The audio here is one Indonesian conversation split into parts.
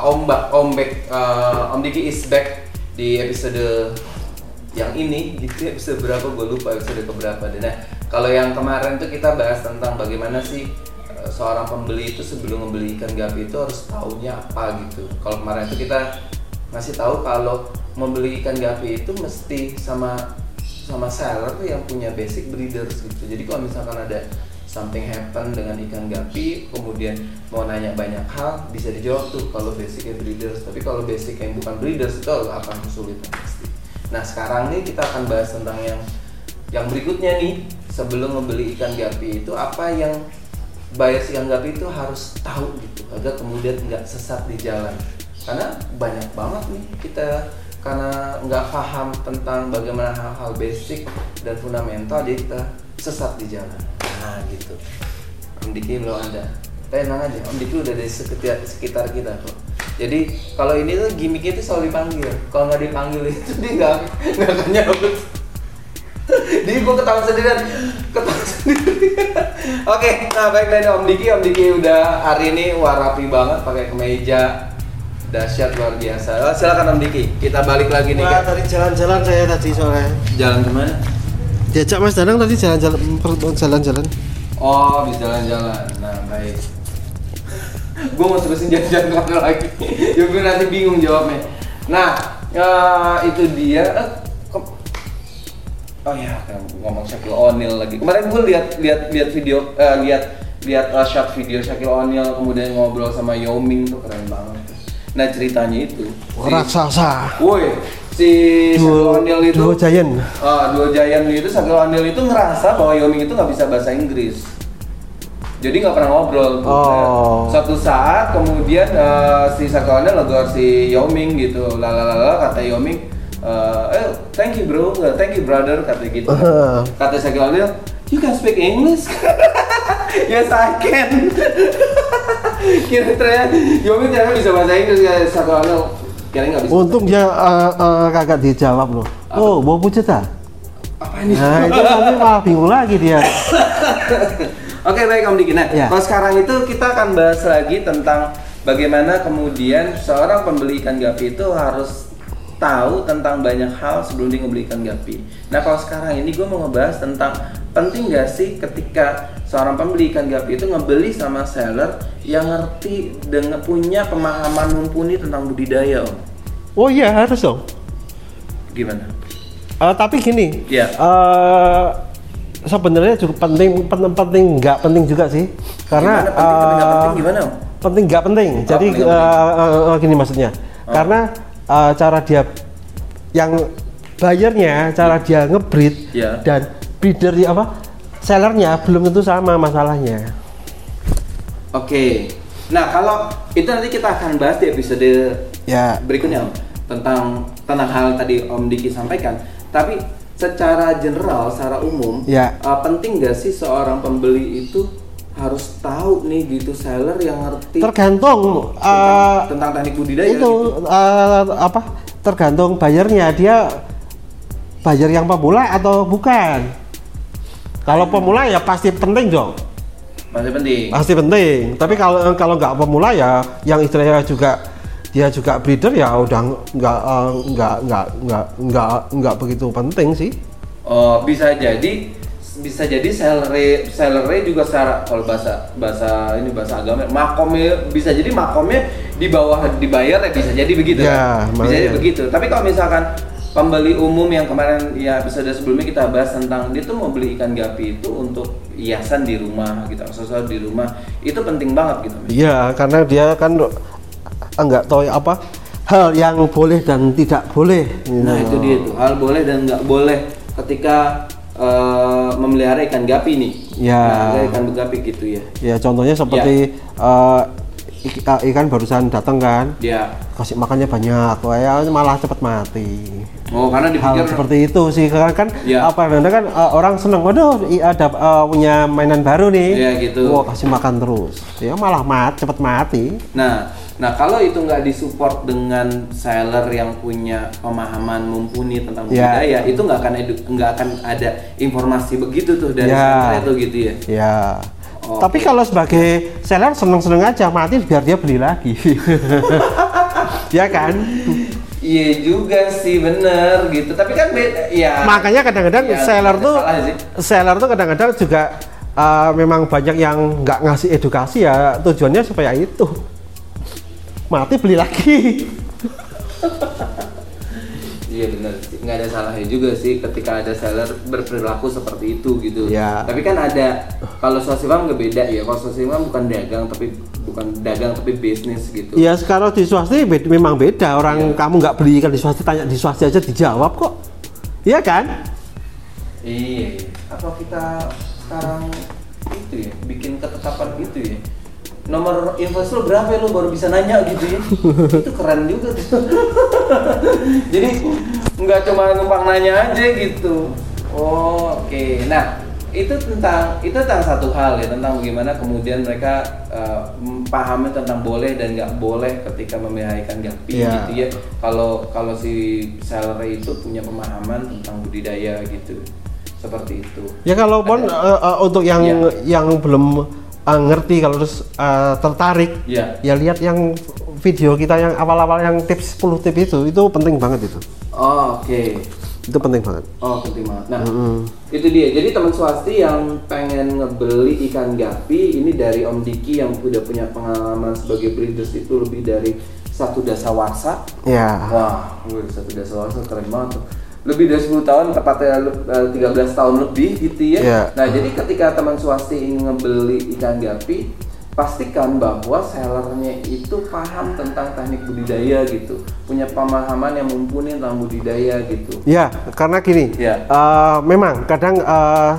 uh, Ombak, Ombek, uh, Om Diki is back di episode yang ini. Gitu episode berapa? Gue lupa episode keberapa. deh. Nah, kalau yang kemarin tuh kita bahas tentang bagaimana sih uh, seorang pembeli itu sebelum membeli ikan gapi itu harus tahunya apa gitu. Kalau kemarin itu kita masih tahu kalau membeli ikan gapi itu mesti sama sama seller tuh yang punya basic breeders gitu. Jadi kalau misalkan ada something happen dengan ikan gapi, kemudian mau nanya banyak hal bisa dijawab tuh kalau basicnya breeders. Tapi kalau basic yang bukan breeders itu akan kesulitan pasti. Nah sekarang nih kita akan bahas tentang yang yang berikutnya nih sebelum membeli ikan gapi itu apa yang buyer ikan gapi itu harus tahu gitu agar kemudian nggak sesat di jalan karena banyak banget nih kita karena nggak paham tentang bagaimana hal-hal basic dan fundamental jadi kita sesat di jalan nah gitu. Om Diki belum ada. Tenang aja Om Diki udah dari sekitar, sekitar kita kok. Jadi kalau ini tuh gimmicknya itu selalu dipanggil. Kalau nggak dipanggil itu dia nggak nggak akan nyambut. Jadi gue ketawa sendirian. Ketawa sendirian. Oke nah baik dari Om Diki. Om Diki udah hari ini wah rapi banget pakai kemeja. Dahsyat luar biasa. Oh, silakan Om Diki. Kita balik lagi nih Wah, tadi jalan-jalan saya tadi soalnya. jalan ke mana Diajak Mas Danang tadi jalan-jalan jalan-jalan. Oh, habis jalan-jalan. Nah, baik. gue mau terusin jalan-jalan ke mana lagi. ya gue nanti bingung jawabnya. Nah, eh, itu dia. Eh, oh ya, ngomong Shaquille O'Neal lagi. Kemarin gue lihat lihat lihat video, eh, lihat lihat uh, shot video Shaquille O'Neal kemudian ngobrol sama Yao Ming tuh keren banget. Nah ceritanya itu. Raksasa. Woi, si Duo, O'Neal itu duo giant. Ah, dua giant itu Shaquille O'Neal itu ngerasa bahwa Yao Ming itu nggak bisa bahasa Inggris. Jadi nggak pernah ngobrol. Oh. Suatu saat kemudian eh, si Shaquille O'Neal negor si Yao Ming gitu. Lalalala kata Yao Ming, eh, eh thank you bro, Eh, thank you brother kata gitu. Uh-huh. Kata Shaquille O'Neal, you can speak English? yes I can. Kira ternyata Yao Ming ternyata bisa bahasa Inggris ya Shaquille O'Neal. Kira nggak bisa. Untung dia eh, eh, kagak dijawab loh. Oh, mau pujet ah? Apa ini? Nah, itu nanti malah bingung lagi dia. Oke baik Om Diki. Nah, Ya. kalau sekarang itu kita akan bahas lagi tentang bagaimana kemudian seorang pembeli ikan gapi itu harus tahu tentang banyak hal sebelum dia ngebeli ikan gapi. Nah kalau sekarang ini gue mau ngebahas tentang penting gak sih ketika seorang pembeli ikan gapi itu ngebeli sama seller yang ngerti dengan punya pemahaman mumpuni tentang budidaya Om. Oh iya harus dong. Gimana? Eh, tapi gini. Iya. eh, sebenarnya cukup penting, penting, penting, nggak penting juga sih. Karena Gimana penting nggak eh, penting gimana Om? penting nggak penting. Jadi penting eh, eh, eh, gini maksudnya. Oh. Karena eh, cara dia yang bayarnya, cara dia ngebreed Ya. dan breeder di apa sellernya belum tentu sama masalahnya. Oke. Nah kalau itu nanti kita akan bahas di episode Ya. berikutnya Om, tentang tentang hal tadi Om Diki sampaikan. Tapi secara general, secara umum, Ya. uh, penting gak sih seorang pembeli itu harus tahu nih gitu seller yang ngerti. Tergantung tentang, eh, tentang teknik budidaya itu gitu. eh, apa tergantung bayarnya. Dia bayar yang pemula atau bukan? Kalau pemula ya pasti penting dong. Masih penting. pasti penting. Tapi kalau kalau nggak pemula ya yang istilahnya juga dia juga breeder ya udah nggak eh, nggak nggak nggak nggak nggak begitu penting sih. Oh, bisa jadi bisa jadi salary salary juga secara kalau bahasa bahasa ini bahasa agama makomnya bisa jadi makomnya di bawah dibayar ya bisa jadi begitu Ya, kan? bisa jadi begitu tapi kalau misalkan pembeli umum yang kemarin ya episode sebelumnya kita bahas tentang dia tuh mau beli ikan gapi itu untuk hiasan di rumah gitu aksesoris di rumah itu penting banget gitu Iya, karena dia kan nggak tahu apa hal yang boleh dan tidak boleh. Nah Gitu. itu dia tuh hal boleh dan nggak boleh ketika eh, memelihara ikan gapi nih. Ya. Memelihara ikan gapi gitu ya. Ya contohnya seperti ik- eh, ikan barusan datang kan, Ya. kasih makannya banyak, ya malah cepat mati. Oh karena Hal dipikir seperti itu sih karena kan Ya. apa karena kan eh, orang seneng, waduh ada eh, punya mainan baru nih, Iya, gitu. Wah kasih makan terus, ya malah mat cepat mati. Nah, nah kalau itu nggak disupport dengan seller yang punya pemahaman mumpuni tentang Ya. budidaya, itu nggak akan nggak akan ada informasi begitu tuh dari Ya. seller itu gitu ya. Ya Oh, Tapi kalau sebagai seller seneng-seneng aja mati biar dia beli lagi. ya kan? Iya juga sih bener gitu. Tapi kan beda ya. Makanya kadang-kadang ya, seller tuh seller tuh kadang-kadang juga uh, memang banyak yang nggak ngasih edukasi ya tujuannya supaya itu mati beli lagi. Iya benar, nggak ada salahnya juga sih ketika ada seller berperilaku seperti itu gitu. Ya. Tapi kan ada kalau swastika nggak beda ya. Kalau swastika bukan dagang tapi bukan dagang tapi bisnis gitu. Ya sekarang di swasti bed- memang beda orang Iya. kamu nggak beli ikan di swasti tanya di swasti aja dijawab kok. Iya kan? Iya. iya. Atau kita sekarang itu ya bikin ketetapan gitu ya. Nomor invoice lo berapa ya lo baru bisa nanya gitu ya. itu keren juga tuh. Jadi nggak cuma numpang nanya aja gitu. Oh, oke. Nah, itu tentang itu tentang satu hal ya tentang bagaimana kemudian mereka memahami tentang boleh dan nggak boleh ketika memelihara ikan gapi Iya. gitu ya kalau kalau si seller itu punya pemahaman tentang budidaya gitu seperti itu Ya kalau pun uh, uh, untuk yang Iya. yang belum uh, ngerti kalau terus uh, tertarik Iya. ya lihat yang video kita yang awal-awal yang tips 10 tips itu itu penting banget itu. oh, oke Itu penting banget. oh penting banget nah Mm-mm. itu dia jadi teman swasti yang pengen ngebeli ikan gapi ini dari Om Diki yang udah punya pengalaman sebagai breeders itu lebih dari satu dasawarsa Ya. Wah, wih, satu dasawarsa keren banget tuh. Lebih dari 10 tahun, tepatnya le- eh, 13 tahun lebih gitu ya. Iya. Nah, jadi ketika teman swasti ingin ngebeli ikan gapi, pastikan bahwa sellernya itu paham tentang teknik budidaya gitu. Punya pemahaman yang mumpuni tentang budidaya gitu. Ya, karena gini, Ya. eh, memang kadang eh,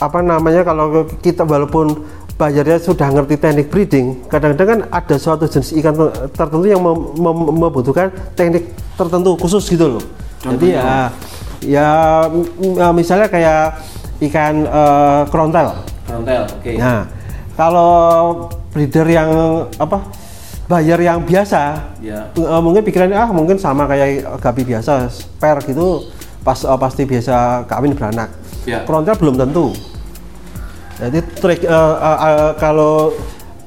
apa namanya kalau kita walaupun bayarnya sudah ngerti teknik breeding, kadang-kadang kan ada suatu jenis ikan ter- tertentu yang mem- mem- membutuhkan teknik tertentu khusus gitu loh. Jadi ya, ya m- m- misalnya kayak ikan eh, krontel. Frontal, oke. Nah, kalau breeder yang apa bayar yang biasa, Ya. eh, mungkin pikirannya ah mungkin sama kayak gapi biasa, spare gitu, pas eh, pasti biasa kawin beranak. Ya. Krontel belum tentu. Jadi trik eh, eh, eh, kalau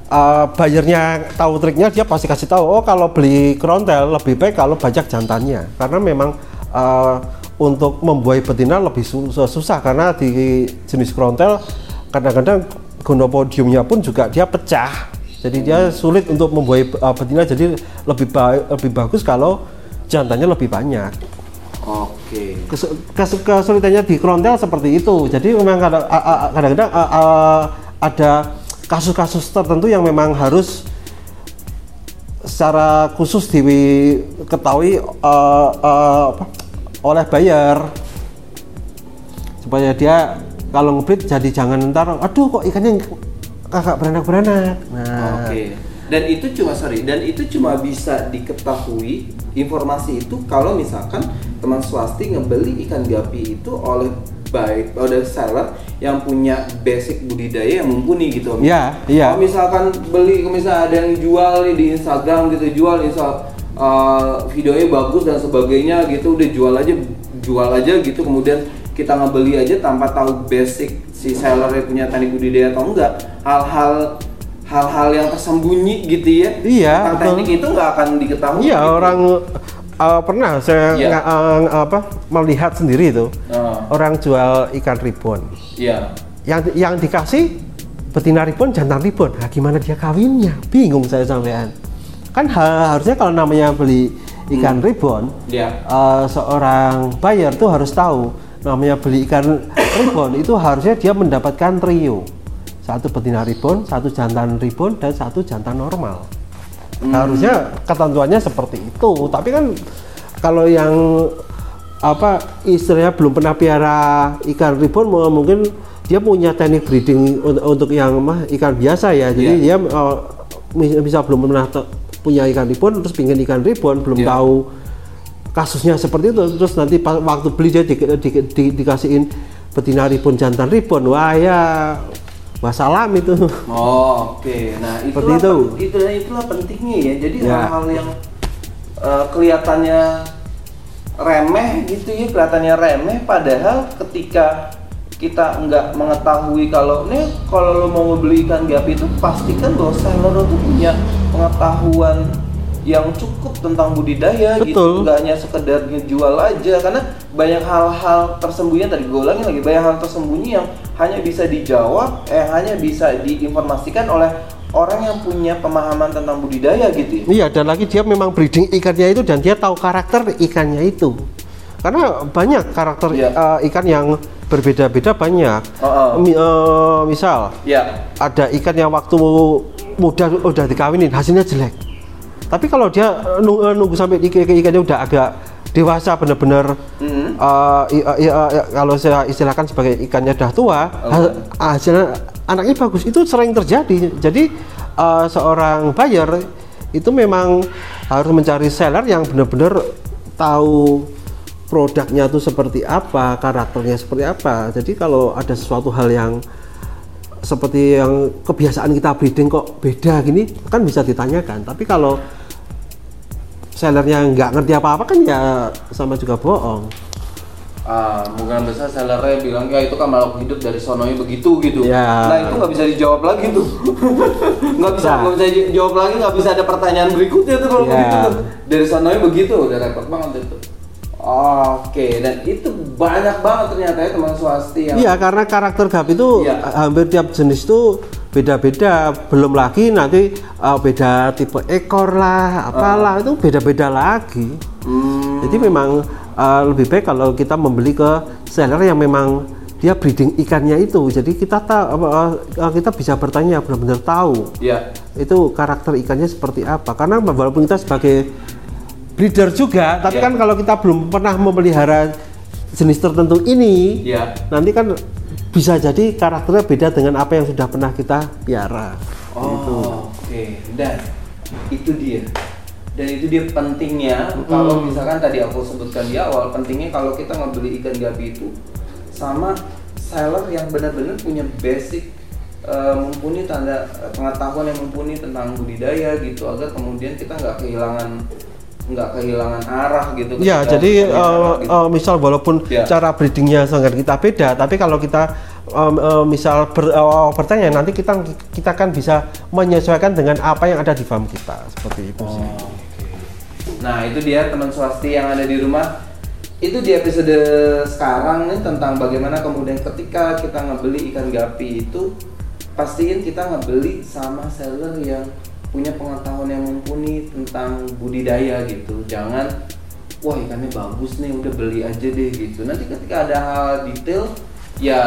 eh, bayarnya tahu triknya dia pasti kasih tahu oh kalau beli krontel lebih baik kalau banyak jantannya karena memang eh, untuk membuai betina lebih su- susah karena di jenis krontel kadang-kadang gonopodiumnya pun juga dia pecah jadi dia sulit untuk membuai eh, betina jadi lebih baik lebih bagus kalau jantannya lebih banyak Oke. Kes- kes- kesulitannya di krontel seperti itu. Jadi memang kadang-kadang a- a- ada kasus-kasus tertentu yang memang harus secara khusus diketahui uh, uh, apa, oleh buyer supaya dia kalau ngebreed jadi jangan ntar aduh kok ikannya kakak beranak-beranak nah Oke. Dan itu cuma sorry, dan itu cuma bisa diketahui informasi itu kalau misalkan teman swasti ngebeli ikan gapi itu oleh baik oleh seller yang punya basic budidaya yang mumpuni gitu. Om. Iya, iya. Kalau misalkan beli, misalnya ada yang jual di Instagram gitu, jual misal uh, videonya bagus dan sebagainya gitu, udah jual aja, jual aja gitu, kemudian kita ngebeli aja tanpa tahu basic si seller punya teknik budidaya atau enggak, hal-hal hal-hal yang tersembunyi gitu ya. Iya, Tentang betul. teknik itu nggak akan diketahui. Iya gitu. orang uh, pernah saya Iya. nga- uh, apa melihat sendiri itu Ah, orang jual ikan ribon Iya. yang yang dikasih betina ribon jantan ribon nah, gimana dia kawinnya bingung saya sampean kan ha- harusnya kalau namanya beli ikan ribon Iya. uh, seorang buyer tuh harus tahu namanya beli ikan ribon itu harusnya dia mendapatkan trio satu betina ribon satu jantan ribon dan satu jantan normal. Harusnya ketentuannya seperti itu. Tapi kan kalau yang apa istilahnya belum pernah piara ikan ribon mu- mungkin dia punya teknik breeding untuk, untuk yang mah ikan biasa ya. Jadi dia uh, bisa belum pernah punya ikan ribon terus pingin ikan ribon belum Iya. tahu kasusnya seperti itu terus nanti waktu beli dia di, di- di- dikasihin betina ribon jantan ribon wah ya masalah itu Oh, oke. Nah, Seperti itulah itu. pen- itulah itulah pentingnya ya. Jadi Ya. hal-hal yang eh, kelihatannya remeh gitu ya, kelihatannya remeh padahal ketika kita nggak mengetahui kalau nih kalau lo mau beli ikan gapi itu pastikan bahwa seller itu punya pengetahuan yang cukup tentang budidaya gitu nggak hanya sekedar ngejual aja karena banyak hal-hal tersembunyi tadi gue ulangin lagi banyak hal tersembunyi yang hanya bisa dijawab eh hanya bisa diinformasikan oleh orang yang punya pemahaman tentang budidaya gitu ya. Iya, dan lagi dia memang breeding ikannya itu dan dia tahu karakter ikannya itu. Karena banyak karakter Iya. uh, ikan yang berbeda-beda banyak. Oh. Mi- uh, misal Ya, ada ikan yang waktu muda udah dikawinin hasilnya jelek. Tapi kalau dia uh, nu- uh, nunggu sampai ikan ikannya udah agak dewasa benar-benar Mhm. uh, i- uh, i- uh, kalau saya istilahkan sebagai ikannya udah tua, ha- hasilnya anaknya bagus itu sering terjadi. Jadi uh, seorang buyer itu memang harus mencari seller yang benar-benar tahu produknya itu seperti apa, karakternya seperti apa. Jadi kalau ada sesuatu hal yang seperti yang kebiasaan kita breeding kok beda gini kan bisa ditanyakan. Tapi kalau sellernya nggak ngerti apa-apa kan ya sama juga bohong. Ah, mungkin besar sellernya bilang ya itu kan makhluk hidup dari sononya begitu gitu. Ya. Nah itu nggak bisa dijawab lagi tuh. Nggak bisa Nah. nggak bisa dijawab lagi nggak bisa ada pertanyaan berikutnya tuh kalau Ya. begitu tuh. Dari sononya begitu udah repot banget itu. Oke, dan itu banyak banget ternyata ya teman swasti yang Iya karena karakter gap itu Iya. hampir tiap jenis itu beda-beda. Belum lagi nanti uh, beda tipe ekor lah, apalah itu beda-beda lagi. Hmm, Jadi memang uh, lebih baik kalau kita membeli ke seller yang memang dia breeding ikannya itu. Jadi kita tahu uh, uh, kita bisa bertanya benar-benar tahu ya. itu karakter ikannya seperti apa. Karena walaupun kita sebagai breeder juga, tapi Iya. kan kalau kita belum pernah memelihara jenis tertentu ini, Ya. nanti kan bisa jadi karakternya beda dengan apa yang sudah pernah kita piara. Oh, oke. Dan itu dia. Dan itu dia pentingnya kalau misalkan tadi aku sebutkan di awal, pentingnya kalau kita ngebeli ikan gapi itu sama seller yang benar-benar punya basic eh, mumpuni tanda eh, pengetahuan yang mumpuni tentang budidaya gitu agar kemudian kita nggak kehilangan nggak kehilangan arah gitu. Ya, jadi gitu. eh, misal walaupun Ya. cara breedingnya sangat kita beda, tapi kalau kita em, eh, misal ber, eh, bertanya nanti kita kita kan bisa menyesuaikan dengan apa yang ada di farm kita seperti itu sih. Oh, oke. Nah itu dia teman swasti yang ada di rumah itu di episode sekarang nih tentang bagaimana kemudian ketika kita ngebeli ikan gapi itu pastiin kita ngebeli sama seller yang punya pengetahuan yang mumpuni tentang budidaya gitu. Jangan wah ikannya bagus nih udah beli aja deh gitu. Nanti ketika ada hal detail ya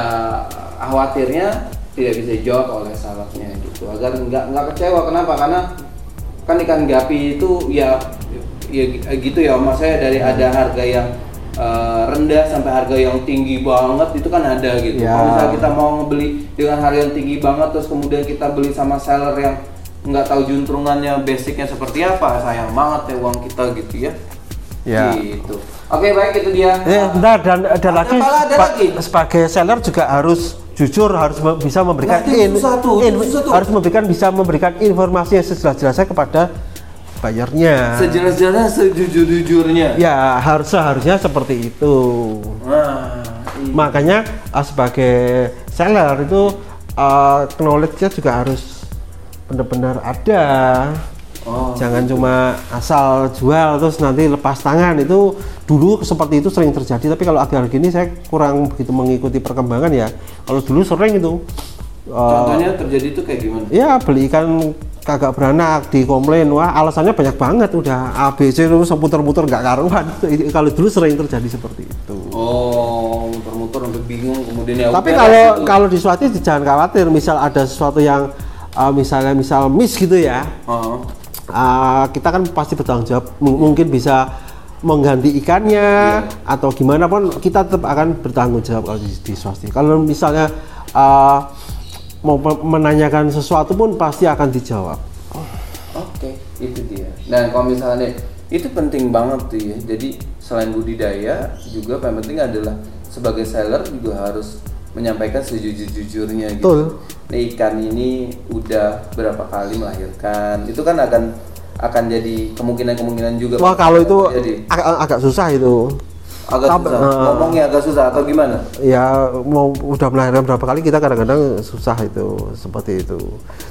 khawatirnya tidak bisa dijawab oleh salahnya gitu. Agar nggak nggak kecewa. Kenapa? Karena kan ikan gapi itu ya ya gitu ya maksudnya dari ada harga yang eh, rendah sampai harga yang tinggi banget itu kan ada gitu. Ya. Kalau misalnya kita mau ngebeli dengan harga yang tinggi banget terus kemudian kita beli sama seller yang nggak tahu juntrungannya basicnya seperti apa sayang banget ya uang kita gitu ya. Ya. Gitu. Oke baik itu dia. Eh, bentar dan ada Ada lagi, ada lagi? sebagai seller juga harus jujur harus bisa memberikan Nah, tuh, itu susah tuh. harus memberikan bisa memberikan informasi yang sejelas-jelasnya kepada bayarnya. Sejelas-jelas sejujur-jujurnya. Ya harus seharusnya seperti itu. Nah, iya. Makanya uh, sebagai seller itu uh, knowledge-nya juga harus benar-benar ada. Oh, Jangan cuma asal jual terus nanti lepas tangan itu dulu seperti itu sering terjadi tapi kalau akhir-akhir ini saya kurang begitu mengikuti perkembangan ya. Kalau dulu sering itu. uh, Contohnya terjadi tuh kayak gimana? ya beli ikan kagak beranak di komplain wah alasannya banyak banget udah ABC terus puter-puter nggak karuan kalau dulu sering terjadi seperti itu Oh, muter-muter sampai bingung kemudian ya tapi kalau gitu. kalau di Swati jangan khawatir misal ada sesuatu yang uh, misalnya misal miss gitu ya Oh. uh, kita kan pasti bertanggung jawab M- mungkin bisa mengganti ikannya atau gimana pun kita tetap akan bertanggung jawab kalau di, di swasti kalau misalnya uh, mau menanyakan sesuatu pun pasti akan dijawab Oke, itu dia. Dan kalau misalnya itu penting banget tuh ya. Jadi selain budidaya juga yang penting adalah sebagai seller juga harus menyampaikan sejujur-jujurnya gitu. Betul. Nih ikan ini udah berapa kali melahirkan. Itu kan akan akan jadi kemungkinan-kemungkinan juga. wah kalau itu Jadi ag- agak susah itu agak Sampai- susah. eh, Ngomongnya agak susah atau gimana? ya mau udah melahirkan berapa kali kita kadang-kadang susah itu seperti itu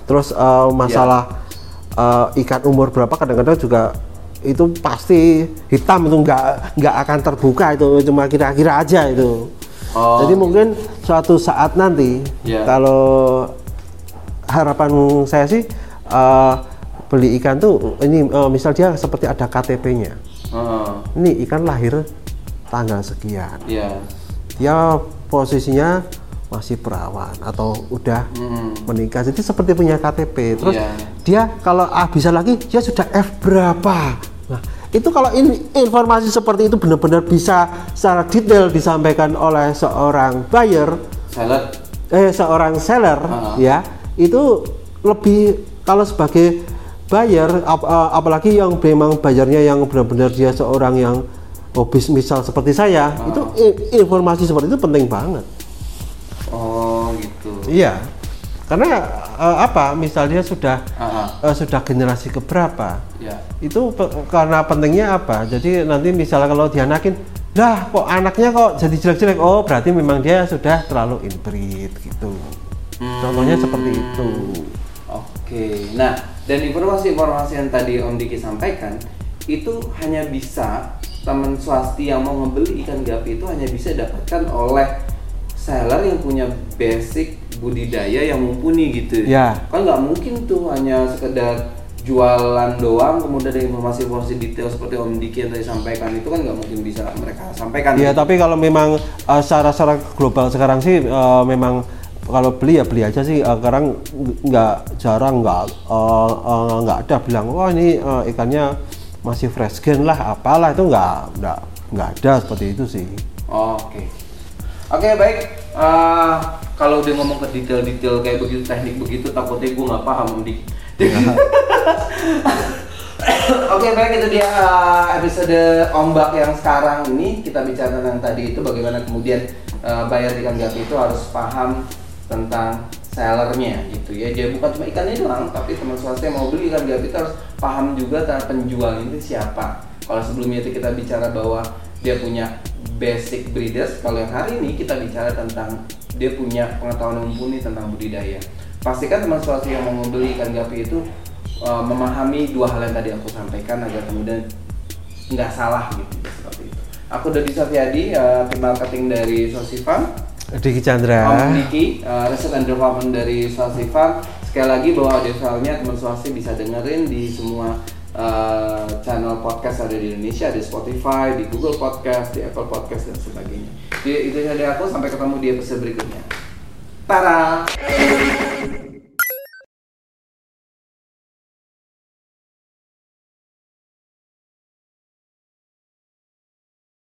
terus eh, masalah eh, ikan umur berapa kadang-kadang juga itu pasti hitam itu nggak nggak akan terbuka itu cuma kira-kira aja itu Oh. jadi mungkin suatu saat nanti Ya. kalau harapan saya sih eh, beli ikan tuh ini eh, misal dia seperti ada KTP-nya Heeh. ini ikan lahir tanggal sekian Iya. dia posisinya masih perawan atau udah Hmm. menikah jadi seperti punya KTP terus Iya. dia kalau ah, bisa lagi dia sudah F berapa nah itu kalau ini informasi seperti itu benar-benar bisa secara detail disampaikan oleh seorang buyer Salad. eh seorang seller Ah. ya itu lebih kalau sebagai buyer ap- eh, apalagi yang memang bayarnya yang benar-benar dia seorang yang hobis misal seperti saya Ah. itu i- informasi seperti itu penting banget Oh, gitu. iya karena eh, apa misalnya sudah Ah, eh, sudah generasi keberapa. Ya. itu pe- karena pentingnya apa? Jadi nanti misalnya kalau dianakin lah kok anaknya kok jadi jelek-jelek? Oh berarti memang dia sudah terlalu inbreed gitu. Contohnya seperti itu. Oke. Nah, dan informasi-informasi yang tadi Om Diki sampaikan itu hanya bisa teman swasti yang mau ngebeli ikan gapi itu hanya bisa didapatkan oleh seller yang punya basic budidaya yang mumpuni gitu. Ya. Kan nggak mungkin tuh hanya sekedar jualan doang kemudian ada informasi-informasi detail seperti Om Diki yang tadi sampaikan itu kan nggak mungkin bisa mereka sampaikan. Iya, tapi kalau memang uh, secara secara global sekarang sih uh, memang kalau beli ya beli aja sih. Uh, sekarang nggak jarang nggak uh, uh, nggak ada bilang wah ini uh, ikannya masih fresh gen lah, apalah itu nggak nggak nggak ada seperti itu sih. Oke. Oke baik. Eh, kalau udah ngomong ke detail-detail kayak begitu teknik begitu takutnya gue nggak paham Dik. Oke baik itu dia eh, episode ombak yang sekarang ini kita bicara tentang tadi itu bagaimana kemudian eh, bayar ikan gapi itu harus paham tentang sellernya gitu ya dia bukan cuma ikannya doang tapi teman swasta yang mau beli ikan gapi itu harus paham juga tentang penjual itu siapa kalau sebelumnya itu kita bicara bahwa dia punya basic breeders kalau yang hari ini kita bicara tentang dia punya pengetahuan mumpuni tentang budidaya pastikan teman swasta yang mau membeli ikan gapi itu uh, memahami dua hal yang tadi aku sampaikan agar kemudian nggak salah gitu seperti itu aku Dodi Safiadi uh, tim marketing dari Sosifam Diki Chandra. Om Diki, uh, Research and Development dari Swasti Farm. Sekali lagi bahwa audio filenya teman Swasti bisa dengerin di semua uh, channel podcast ada di Indonesia, di Spotify, di Google Podcast, di Apple Podcast dan sebagainya. Jadi itu dari aku, sampai ketemu di episode berikutnya. Tara!